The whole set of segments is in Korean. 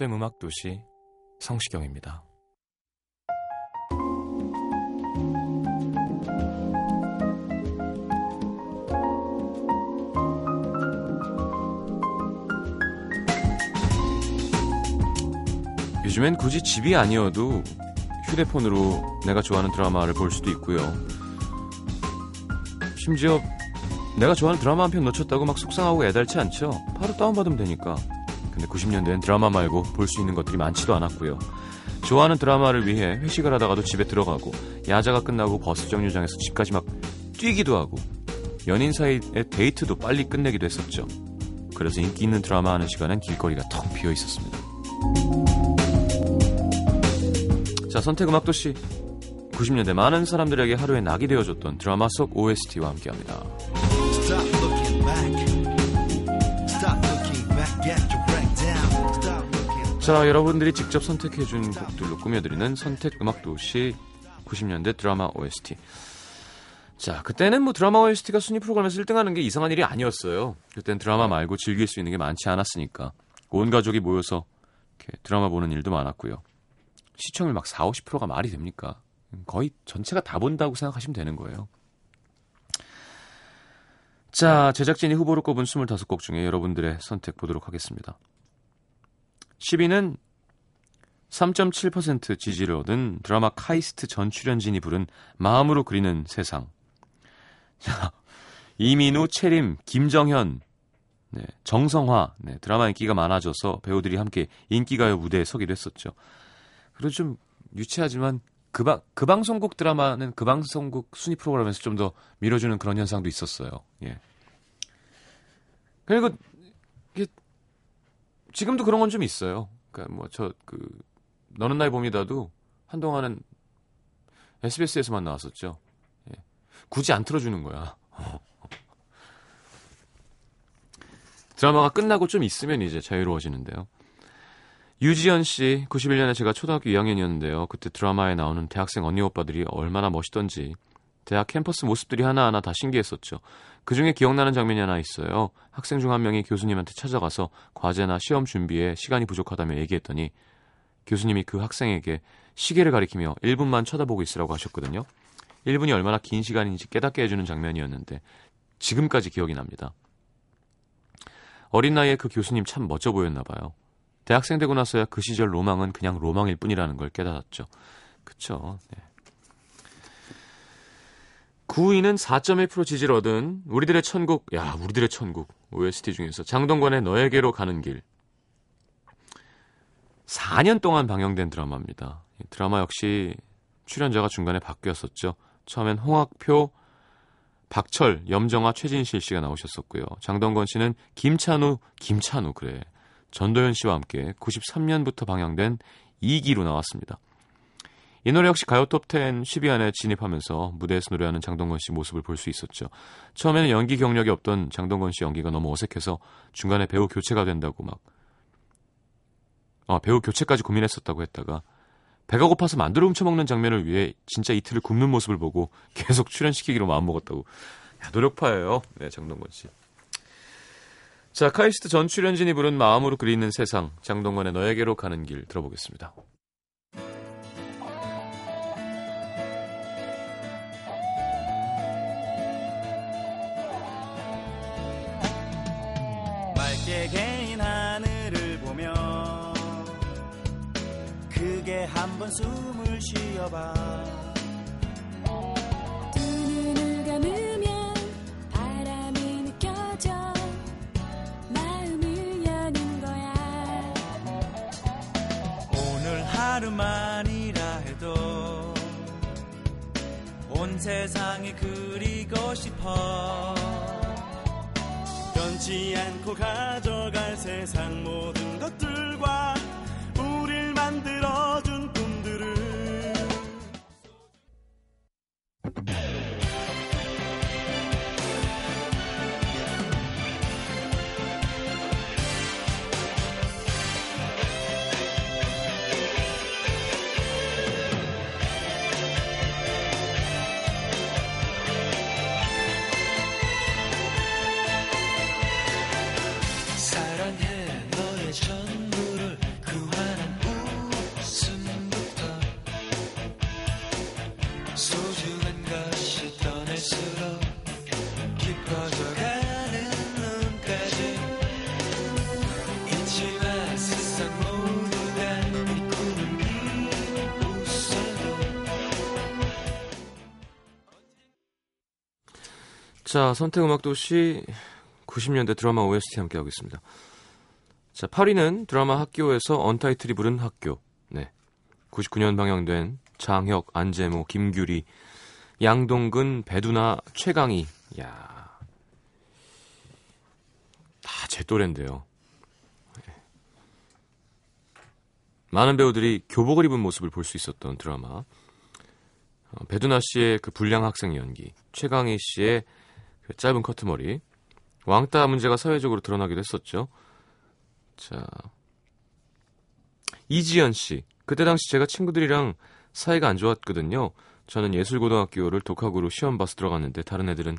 FM 음악 도시 성시경입니다. 요즘엔 굳이 집이 아니어도 휴대폰으로 내가 좋아하는 드라마를 볼 수도 있고요. 심지어 내가 좋아하는 드라마 한 편 놓쳤다고 막 속상하고 애달치 않죠. 바로 다운받으면 되니까. 근데 90년대엔 드라마 말고 볼 수 있는 것들이 많지도 않았고요. 좋아하는 드라마를 위해 회식을 하다가도 집에 들어가고 야자가 끝나고 버스 정류장에서 집까지 막 뛰기도 하고 연인 사이의 데이트도 빨리 끝내기도 했었죠. 그래서 인기 있는 드라마 하는 시간엔 길거리가 텅 비어 있었습니다. 자, 선택 음악 도시 90년대 많은 사람들에게 하루의 낙이 되어줬던 드라마 속 OST와 함께합니다. 자, 여러분들이 직접 선택해준 곡들로 꾸며드리는 선택 음악 도시 90년대 드라마 OST. 자, 그때는 뭐 드라마 OST가 순위 프로그램에서 1등하는 게 이상한 일이 아니었어요. 그땐 드라마 말고 즐길 수 있는 게 많지 않았으니까. 온 가족이 모여서 이렇게 드라마 보는 일도 많았고요. 시청률 막 4, 50%가 말이 됩니까? 거의 전체가 다 본다고 생각하시면 되는 거예요. 자, 제작진이 후보로 꼽은 25곡 중에 여러분들의 선택 보도록 하겠습니다. 10위는 3.7% 지지를 얻은 드라마 카이스트 전 출연진이 부른 마음으로 그리는 세상. 자, 이민우, 채림, 김정현, 네, 정성화, 네, 드라마 인기가 많아져서 배우들이 함께 인기가요 무대에 서기도 했었죠. 그리고 좀 유치하지만 그, 방, 그 방송국 드라마는 그 방송국 순위 프로그램에서 좀 더 밀어주는 그런 현상도 있었어요. 예. 그리고 지금도 그런 건 좀 있어요. 그러니까 뭐 저 그 너는 나의 봄이다도 한동안은 SBS에서만 나왔었죠. 예. 굳이 안 틀어주는 거야. 드라마가 끝나고 좀 있으면 이제 자유로워지는데요. 유지연 씨, 91년에 제가 초등학교 2학년이었는데요. 그때 드라마에 나오는 대학생 언니 오빠들이 얼마나 멋있던지 대학 캠퍼스 모습들이 하나하나 다 신기했었죠. 그 중에 기억나는 장면이 하나 있어요. 학생 중 한 명이 교수님한테 찾아가서 과제나 시험 준비에 시간이 부족하다며 얘기했더니 교수님이 그 학생에게 시계를 가리키며 1분만 쳐다보고 있으라고 하셨거든요. 1분이 얼마나 긴 시간인지 깨닫게 해주는 장면이었는데 지금까지 기억이 납니다. 어린 나이에 그 교수님 참 멋져 보였나 봐요. 대학생 되고 나서야 그 시절 로망은 그냥 로망일 뿐이라는 걸 깨달았죠. 그쵸. 네. 9위는 4.1% 지지를 얻은 우리들의 천국, 야, 우리들의 천국 OST 중에서 장동건의 너에게로 가는 길. 4년 동안 방영된 드라마입니다. 이 드라마 역시 출연자가 중간에 바뀌었었죠. 처음엔 홍학표, 박철, 염정아, 최진실 씨가 나오셨었고요. 장동건 씨는 김찬우, 김찬우 그래. 전도연 씨와 함께 93년부터 방영된 2기로 나왔습니다. 이 노래 역시 가요 톱10 10위 안에 진입하면서 무대에서 노래하는 장동건 씨 모습을 볼 수 있었죠. 처음에는 연기 경력이 없던 장동건 씨 연기가 너무 어색해서 중간에 배우 교체가 된다고 막 어, 배우 교체까지 고민했었다고 했다가 배가 고파서 만두를 훔쳐먹는 장면을 위해 진짜 이틀을 굶는 모습을 보고 계속 출연시키기로 마음먹었다고. 야, 노력파예요. 네, 장동건 씨. 자, 카이스트 전 출연진이 부른 마음으로 그리는 세상, 장동건의 너에게로 가는 길 들어보겠습니다. 잠깐 숨을 쉬어봐. 두 눈을 감으면 바람이 느껴져 마음을 여는 거야. 오늘 하루만이라 해도 온 세상이 그리고 싶어. 변치 않고 가져갈 세상 모든 것들과 자, 선택음악도시 90년대 드라마 OST 함께하고 있습니다. 자, 8위는 드라마 학교에서 언타이틀이 부른 학교. 네. 99년 방영된 장혁, 안재모, 김규리, 양동근, 배두나, 최강희. 야 다 제 또래인데요. 네. 많은 배우들이 교복을 입은 모습을 볼 수 있었던 드라마. 어, 배두나 씨의 그 불량 학생 연기, 최강희 씨의 그 짧은 커트머리, 왕따 문제가 사회적으로 드러나기도 했었죠. 자, 이지연 씨. 그때 당시 제가 친구들이랑 사이가 안 좋았거든요. 저는 예술고등학교를 독학으로 시험 봐서 들어갔는데 다른 애들은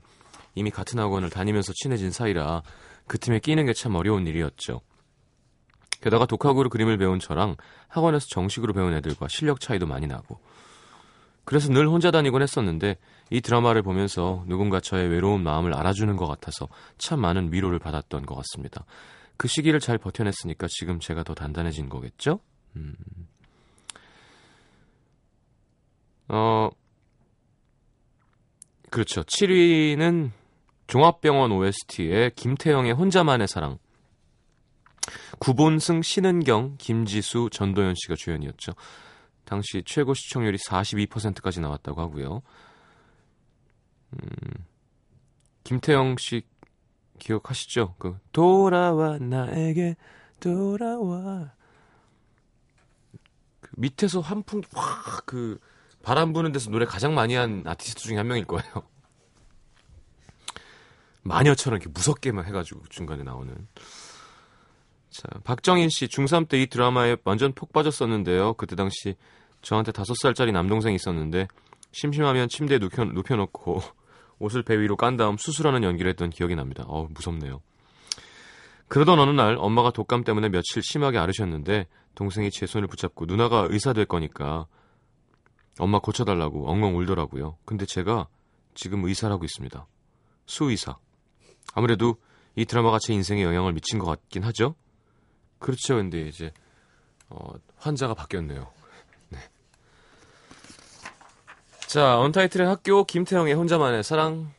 이미 같은 학원을 다니면서 친해진 사이라 그 팀에 끼는 게 참 어려운 일이었죠. 게다가 독학으로 그림을 배운 저랑 학원에서 정식으로 배운 애들과 실력 차이도 많이 나고 그래서 늘 혼자 다니곤 했었는데 이 드라마를 보면서 누군가 저의 외로운 마음을 알아주는 것 같아서 참 많은 위로를 받았던 것 같습니다. 그 시기를 잘 버텨냈으니까 지금 제가 더 단단해진 거겠죠? 음. 어, 그렇죠. 7위는 종합병원 OST의 김태형의 혼자만의 사랑. 구본승, 신은경, 김지수, 전도연 씨가 주연이었죠. 당시 최고 시청률이 42%까지 나왔다고 하고요. 음, 김태형 씨 기억하시죠? 그 돌아와 나에게 돌아와. 그 밑에서 환풍 확 그 바람 부는 데서 노래 가장 많이 한 아티스트 중에 한 명일 거예요. 마녀처럼 이렇게 무섭게만 해가지고 중간에 나오는. 자, 박정인 씨 중3 때 이 드라마에 완전 폭 빠졌었는데요. 그때 당시 저한테 다섯 살짜리 남동생이 있었는데 심심하면 침대에 눕혀, 눕혀놓고 옷을 배 위로 깐 다음 수술하는 연기를 했던 기억이 납니다. 어우, 무섭네요. 그러던 어느 날 엄마가 독감 때문에 며칠 심하게 앓으셨는데 동생이 제 손을 붙잡고 누나가 의사 될 거니까 엄마 고쳐달라고 엉엉 울더라고요. 근데 제가 지금 의사라고 있습니다. 수의사. 아무래도 이 드라마가 제 인생에 영향을 미친 것 같긴 하죠. 그렇죠. 근데 이제 어, 환자가 바뀌었네요. 네. 자, 언타이틀의 학교 김태형의 혼자만의 사랑.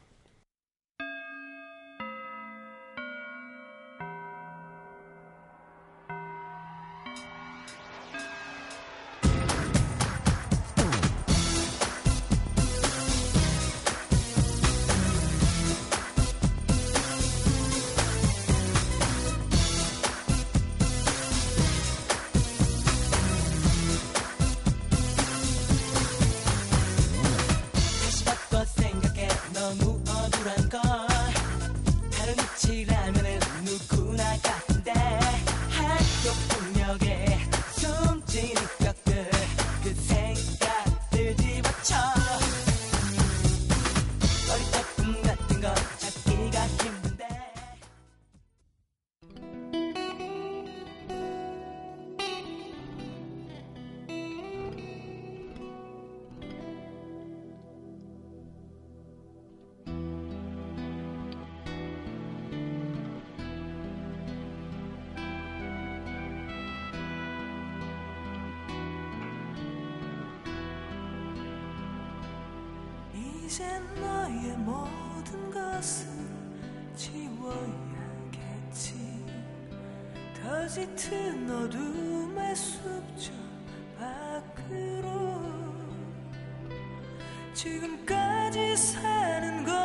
지금까지 사는 건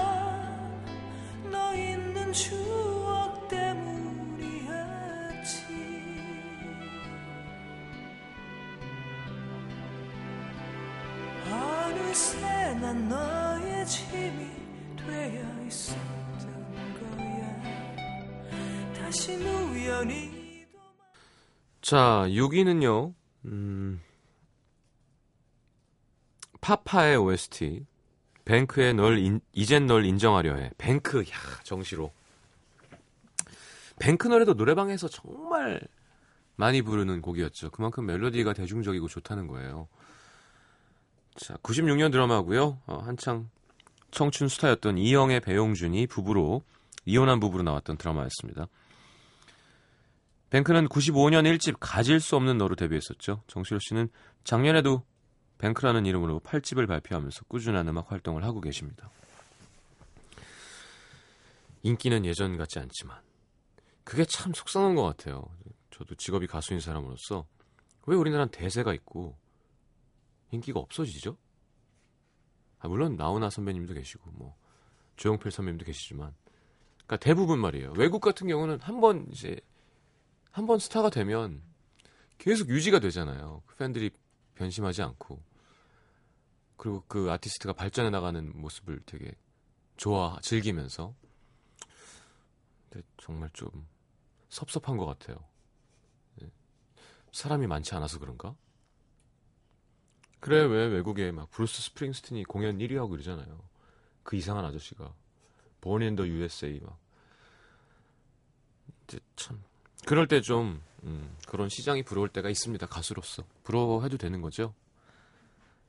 너 있는 추억 때문이었지 어느새 난 너의 짐이 되어 있었던 거야 다시 우연히 자, 6위는요. 파파의 OST, 뱅크의 널, 인, 이젠 널 인정하려 해. 뱅크, 야, 정시로. 뱅크 노래도 노래방에서 정말 많이 부르는 곡이었죠. 그만큼 멜로디가 대중적이고 좋다는 거예요. 자, 96년 드라마고요. 어, 한창 청춘 스타였던 이영애, 배용준이 부부로 이혼한 부부로 나왔던 드라마였습니다. 뱅크는 95년 1집 가질 수 없는 너로 데뷔했었죠. 정시로 씨는 작년에도 뱅크라는 이름으로 8집을 발표하면서 꾸준한 음악 활동을 하고 계십니다. 인기는 예전 같지 않지만 그게 참 속상한 것 같아요. 저도 직업이 가수인 사람으로서 왜 우리나라는 대세가 있고 인기가 없어지죠? 아, 물론 나훈아 선배님도 계시고 뭐 조용필 선배님도 계시지만 그러니까 대부분 말이에요. 외국 같은 경우는 한 번 이제 한 번 스타가 되면 계속 유지가 되잖아요. 팬들이 변심하지 않고 그리고 그 아티스트가 발전해 나가는 모습을 되게 좋아 즐기면서 근데 정말 좀 섭섭한 것 같아요. 예. 사람이 많지 않아서 그런가? 그래 왜 외국에 막 브루스 스프링스틴이 공연 1위 하고 이러잖아요. 그 이상한 아저씨가 the USA 막 이제 참 그럴 때좀 음, 그런 시장이 부러울 때가 있습니다. 가수로서 부러워해도 되는 거죠.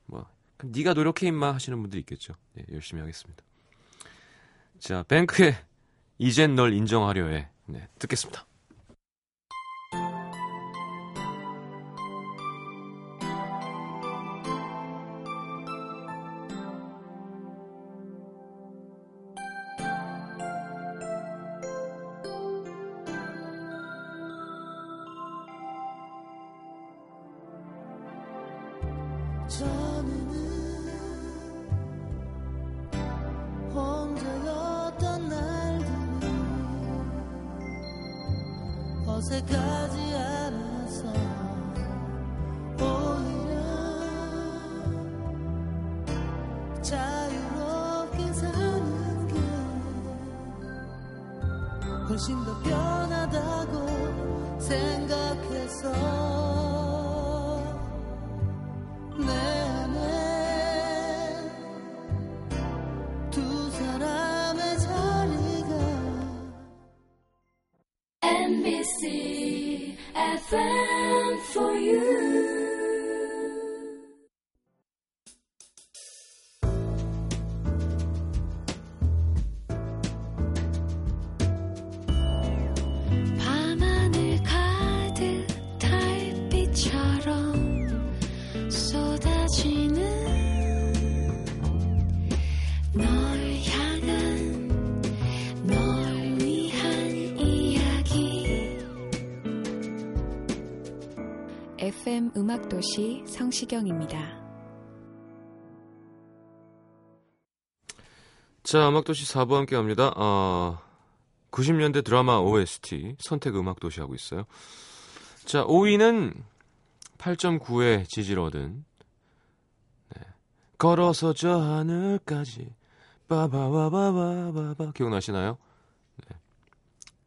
뭐 그럼 네가 노력해 임마 하시는 분들 있겠죠. 네, 열심히 하겠습니다. 자 뱅크의 이젠 널 인정하려 해. 네, 듣겠습니다. 더 편하다고 생각해서 FM 음악도시 성시경입니다. 자, 음악도시 4부 함께 합니다. 아, 90년대 드라마 OST 선택 음악도시 하고 있어요. 자, 5위는 8.9의 지지를 얻은 네. 걸어서 저 하늘까지 빠바바바바바바 기억나시나요? 네.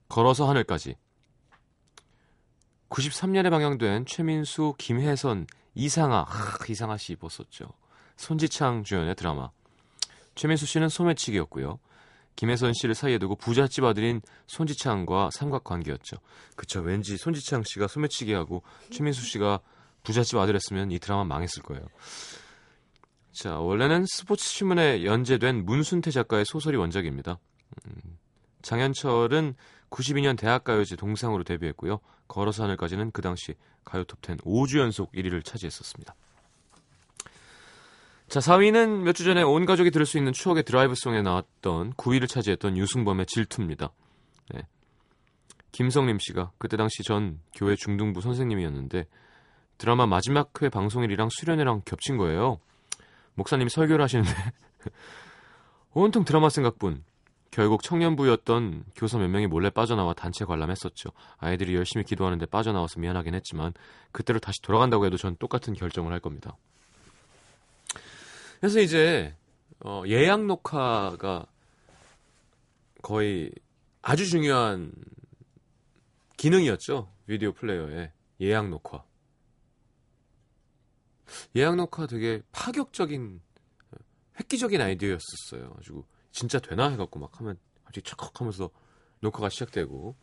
걸어서 하늘까지 93년에 방영된 최민수, 김혜선, 이상아, 하, 이상아 씨 입었었죠. 손지창 주연의 드라마 최민수 씨는 소매치기였고요. 김혜선 씨를 사이에 두고 부잣집 아들인 손지창과 삼각관계였죠. 그쵸. 왠지 손지창 씨가 소매치기하고 최민수 씨가 부잣집 아들했으면 이 드라마 망했을 거예요. 자, 원래는 스포츠 신문에 연재된 문순태 작가의 소설이 원작입니다. 음, 장현철은 92년 대학가요제 동상으로 데뷔했고요. 걸어서 하늘까지는 그 당시 가요 톱10 5주 연속 1위를 차지했었습니다. 자, 4위는 몇 주 전에 온 가족이 들을 수 있는 추억의 드라이브송에 나왔던 9위를 차지했던 유승범의 질투입니다. 네. 김성림 씨가 그때 당시 전 교회 중등부 선생님이었는데 드라마 마지막 회 방송일이랑 수련회랑 겹친 거예요. 목사님이 설교를 하시는데 온통 드라마 생각뿐. 결국 청년부였던 교사 몇 명이 몰래 빠져나와 단체 관람했었죠. 아이들이 열심히 기도하는데 빠져나와서 미안하긴 했지만 그때로 다시 돌아간다고 해도 전 똑같은 결정을 할 겁니다. 그래서 이제 어, 예약 녹화가 거의 아주 중요한 기능이었죠. 비디오 플레이어의 예약 녹화. 예약 녹화 되게 파격적인 획기적인 아이디어였었어요. 가지고 진짜 되나 해갖고 막 하면 갑자기 촥 하면서 녹화가 시작되고.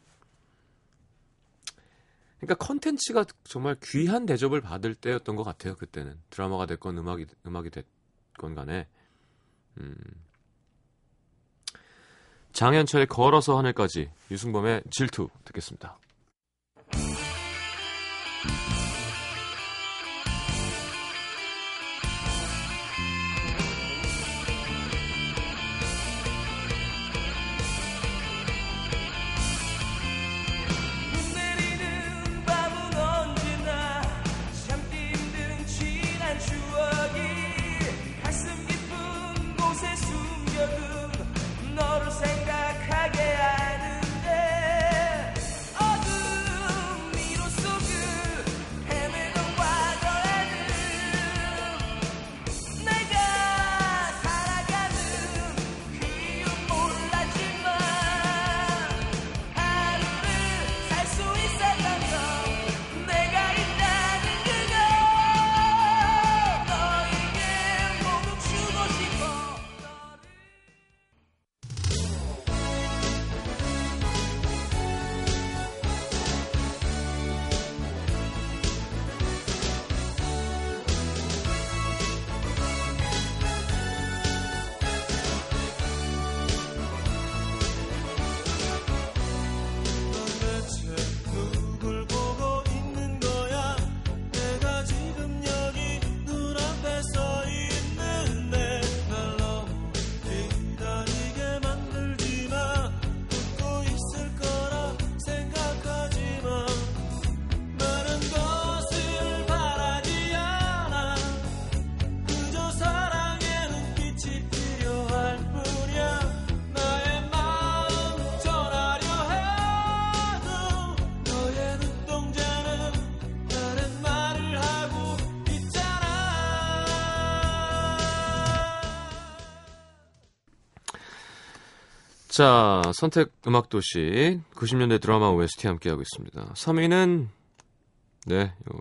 그러니까 컨텐츠가 정말 귀한 대접을 받을 때였던 것 같아요. 그때는 드라마가 됐건 음악이 음악이 됐건 간에. 음. 장현철의 걸어서 하늘까지 유승범의 질투 듣겠습니다. 자, 선택 음악 도시 90년대 드라마 OST 함께하고 있습니다. 3위는 네, 요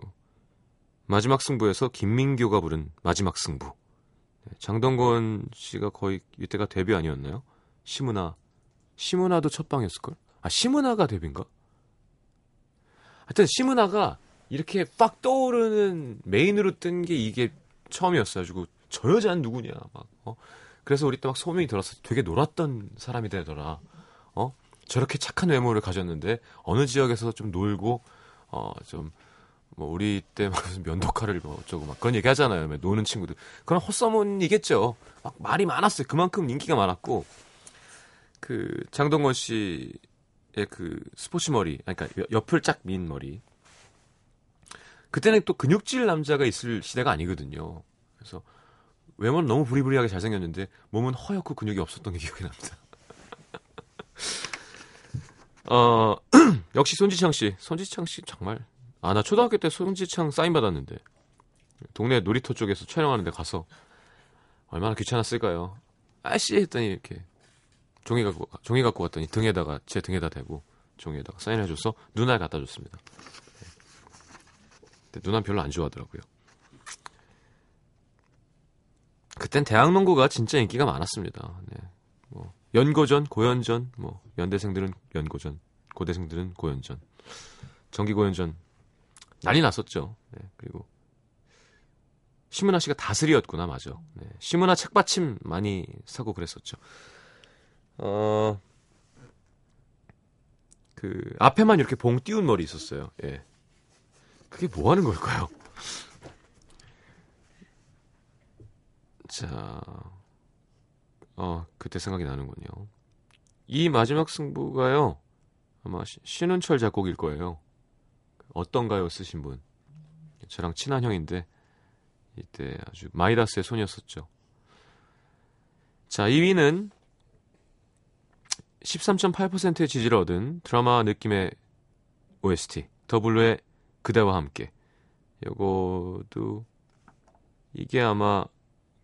마지막 승부에서 김민교가 부른 마지막 승부. 네, 장동건 씨가 거의 이때가 데뷔 아니었나요? 시문화. 시문화도 첫 방이었을걸? 아, 시문화가 데뷔인가? 하여튼 시문화가 이렇게 빡 떠오르는 메인으로 뜬 게 이게 처음이었어 가지고 저 여자는 누구냐 막 어? 그래서 우리 때 막 소문이 들었어 되게 놀았던 사람이 되더라. 어? 저렇게 착한 외모를 가졌는데 어느 지역에서 좀 놀고 어좀 뭐 우리 때 막 면도칼을 뭐 어쩌고 막 그런 얘기 하잖아요. 막 노는 친구들. 그런 헛소문이겠죠. 막 말이 많았어요. 그만큼 인기가 많았고. 그 장동건 씨의 그 스포츠 머리 그러니까 옆을 쫙 민 머리. 그때는 또 근육질 남자가 있을 시대가 아니거든요. 그래서 외모는 너무 부리부리하게 잘생겼는데 몸은 허옇고 근육이 없었던 게 기억이 납니다. 어, 역시 손지창 씨. 손지창 씨 정말 아 나 초등학교 때 손지창 사인 받았는데 동네 놀이터 쪽에서 촬영하는데 가서 얼마나 귀찮았을까요? 아씨 했더니 이렇게 종이 갖고 종이 갖고 갔더니 등에다가 제 등에다 대고 종이에다가 사인해줘서 누나에 갖다 줬습니다. 근데 누나는 별로 안 좋아하더라고요. 그땐 대학 농구가 진짜 인기가 많았습니다. 네. 뭐 연고전, 고연전, 뭐 연대생들은 연고전, 고대생들은 고연전, 정기 고연전 난리 났었죠. 네. 그리고 심은하 씨가 다슬이였구나, 맞아. 네. 심은하 책받침 많이 사고 그랬었죠. 어, 그 앞에만 이렇게 봉 띄운 머리 있었어요. 예. 그게 뭐 하는 걸까요? 자, 어, 그때 생각이 나는군요. 이 마지막 승부가요, 아마 시- 신은철 작곡일 거예요. 어떤가요? 쓰신 분. 저랑 친한 형인데, 이때 아주 마이다스의 손이었었죠. 자, 2위는 13.8%의 지지를 얻은 드라마 느낌의 OST, 더블루의 그대와 함께. 요거도, 이게 아마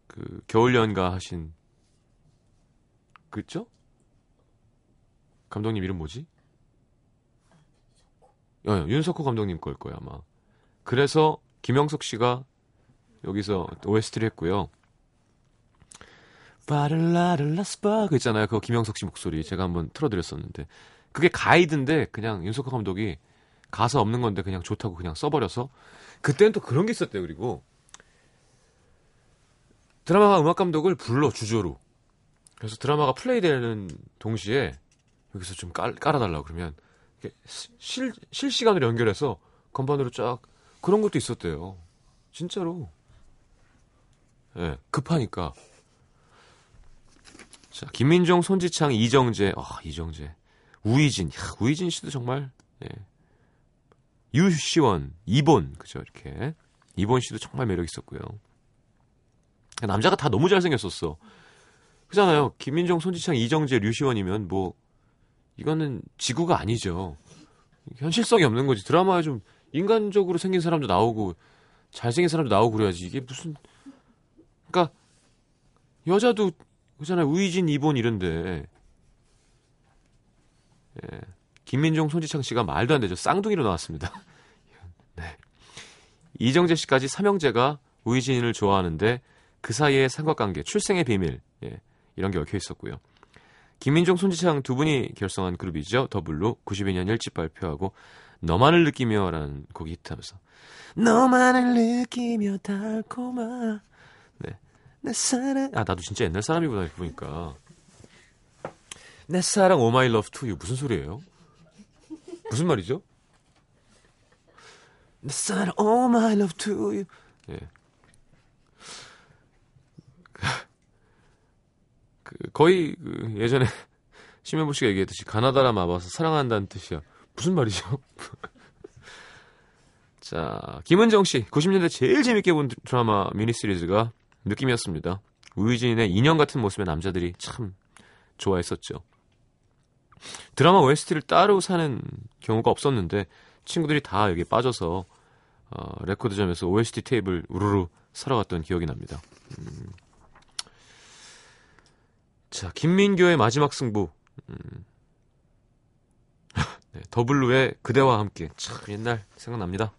그 겨울 연가 하신 그죠? 감독님 이름 뭐지? 어, 윤석호 감독님 걸 거야 아마. 그래서 김영석 씨가 여기서 OST를 했고요. 바를라를라스바 그 있잖아요. 그거 김영석 씨 목소리 제가 한번 틀어드렸었는데 그게 가이드인데 그냥 윤석호 감독이 가사 없는 건데 그냥 좋다고 그냥 써버려서 그때는 또 그런 게 있었대요. 그리고 드라마가 음악 감독을 불러 주조로 그래서 드라마가 플레이되는 동시에 여기서 좀 깔, 깔아달라고 그러면 이렇게 시- 실, 실시간으로 연결해서 건반으로 쫙 그런 것도 있었대요. 진짜로. 예, 급하니까. 자, 김민종, 손지창, 이정재, 아, 이정재. 우이진, 야, 우이진 씨도 정말, 예. 유시원, 이본, 그죠, 이렇게. 이본 씨도 정말 매력 있었고요. 남자가 다 너무 잘생겼었어. 그잖아요. 김민종, 손지창, 이정재, 류시원이면 뭐, 이거는 지구가 아니죠. 현실성이 없는 거지. 드라마에 좀 인간적으로 생긴 사람도 나오고, 잘생긴 사람도 나오고 그래야지. 이게 무슨, 그니까, 여자도, 그잖아요. 우이진, 이본 이런데. 예. 김민종, 손지창 씨가 말도 안 되죠. 쌍둥이로 나왔습니다. 네. 이정재 씨까지 삼형제가 우이진을 좋아하는데 그 사이의 삼각관계, 출생의 비밀, 예, 이런 게 얽혀 있었고요. 김민종, 손지창 두 분이 결성한 그룹이죠. 더블로 92년 1집 발표하고 너만을 느끼며라는 곡이 히트하면서 너만을 느끼며 달콤한 네. 내 사랑 아 나도 진짜 옛날 사람이구나 이렇게 보니까 내 사랑 oh my love to you 무슨 소리예요? 무슨 말이죠? 내 사랑 oh my love to you 예. 그 거의 그 예전에 심현보 씨가 얘기했듯이 가나다라 마봐서 사랑한다는 뜻이야. 무슨 말이죠? 자, 김은정 씨, 90년대 제일 재밌게 본 드라마 미니 시리즈가 느낌이었습니다. 우유진의 인형 같은 모습의 남자들이 참 좋아했었죠. 드라마 OST를 따로 사는 경우가 없었는데 친구들이 다 여기에 빠져서 어, 레코드점에서 OST 테이블 우르르 사러 갔던 기억이 납니다. 음. 자, 김민교의 마지막 승부. 음. 네, 더블루의 그대와 함께. 참 옛날 생각납니다.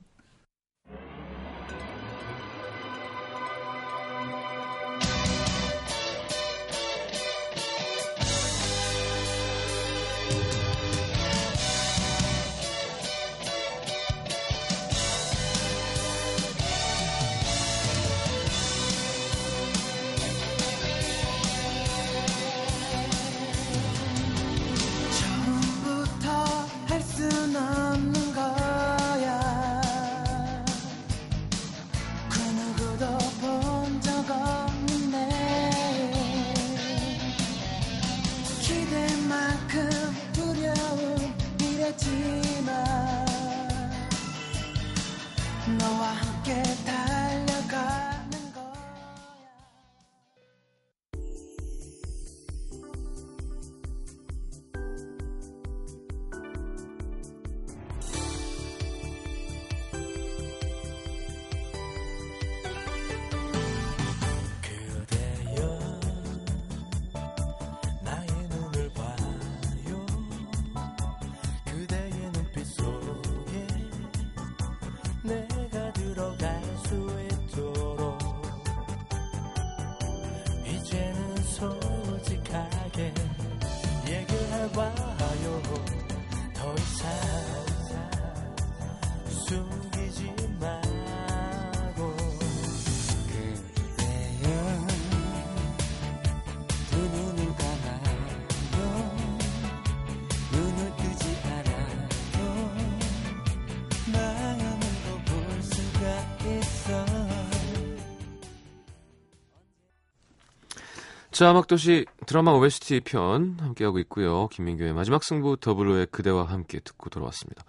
자, 음악도시 드라마 OST 편 함께하고 있고요. 김민교의 마지막 승부 더블로의 그대와 함께 듣고 돌아왔습니다.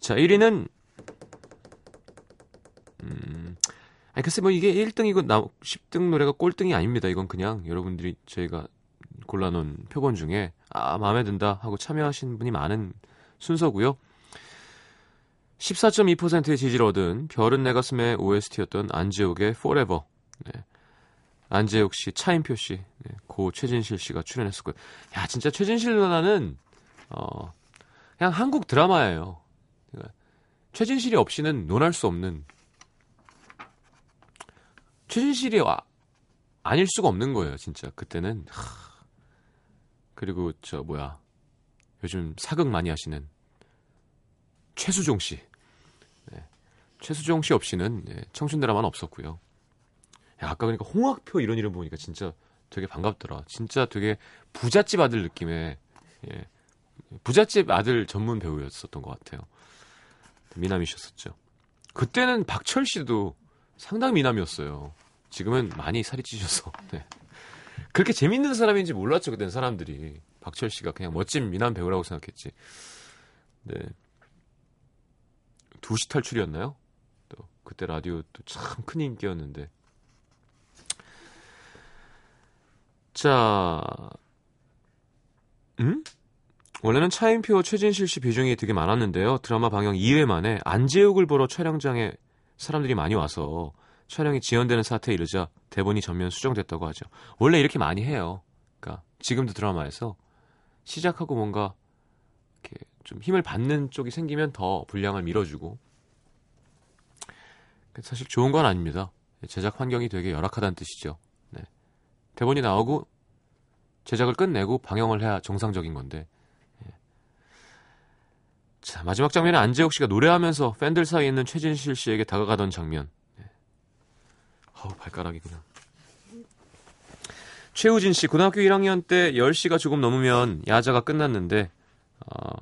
자, 1위는 음, 아니 글쎄 뭐 이게 1등이고 나 10등 노래가 꼴등이 아닙니다. 이건 그냥 여러분들이 저희가 골라놓은 표본 중에 아 마음에 든다 하고 참여하신 분이 많은 순서고요. 14.2%의 지지를 얻은 별은 내 가슴의 OST였던 안재욱의 Forever. 네. 안재욱 씨, 차인표 씨, 네, 고 최진실 씨가 출연했었고요. 야, 진짜 최진실 누나는 어, 그냥 한국 드라마예요. 그러니까 최진실이 없이는 논할 수 없는 최진실이 와, 아닐 수가 없는 거예요, 진짜. 그때는 하, 그리고 저 뭐야 요즘 사극 많이 하시는 최수종 씨. 네. 최수종 씨 없이는 예, 청춘 드라마는 없었고요. 야, 아까 그러니까 홍학표 이런 이름 보니까 진짜 되게 반갑더라. 진짜 되게 부잣집 아들 느낌의 예, 부잣집 아들 전문 배우였었던 것 같아요. 미남이셨었죠. 그때는 박철 씨도 상당히 미남이었어요. 지금은 많이 살이 찌셔서 네. 그렇게 재밌는 사람인지 몰랐죠 그때는 사람들이 박철 씨가 그냥 멋진 미남 배우라고 생각했지. 네. 2시 탈출이었나요? 또 그때 라디오 또 참 큰 인기였는데. 자, 음? 원래는 차인표, 최진실 씨 비중이 되게 많았는데요. 드라마 방영 2회 만에 안재욱을 보러 촬영장에 사람들이 많이 와서 촬영이 지연되는 사태에 이르자 대본이 전면 수정됐다고 하죠. 원래 이렇게 많이 해요. 그러니까 지금도 드라마에서 시작하고 뭔가 이렇게 좀 힘을 받는 쪽이 생기면 더 분량을 밀어주고 사실 좋은 건 아닙니다. 제작 환경이 되게 열악하다는 뜻이죠. 네. 대본이 나오고 제작을 끝내고 방영을 해야 정상적인 건데 예. 자 마지막 장면에 안재욱 씨가 노래하면서 팬들 사이에 있는 최진실 씨에게 다가가던 장면 예. 어우 발가락이 그냥 최우진 씨 고등학교 1학년 때 10시가 조금 넘으면 야자가 끝났는데 어,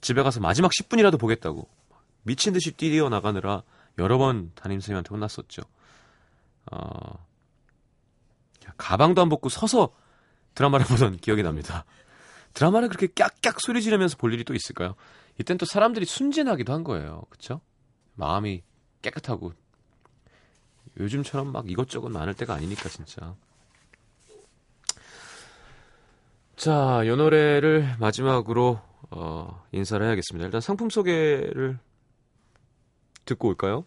집에 가서 마지막 10분이라도 보겠다고 미친 듯이 뛰어 나가느라 여러 번 담임선생님한테 혼났었죠. 어, 가방도 안 벗고 서서 드라마를 보던 기억이 납니다. 드라마를 그렇게 깍깍 소리 지르면서 볼 일이 또 있을까요? 이땐 또 사람들이 순진하기도 한 거예요. 그쵸? 마음이 깨끗하고 요즘처럼 막 이것저것 많을 때가 아니니까 진짜. 자, 이 노래를 마지막으로 어, 인사를 해야겠습니다. 일단 상품 소개를 듣고 올까요?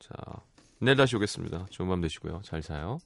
자, 내일 다시 오겠습니다. 좋은 밤 되시고요. 잘 자요.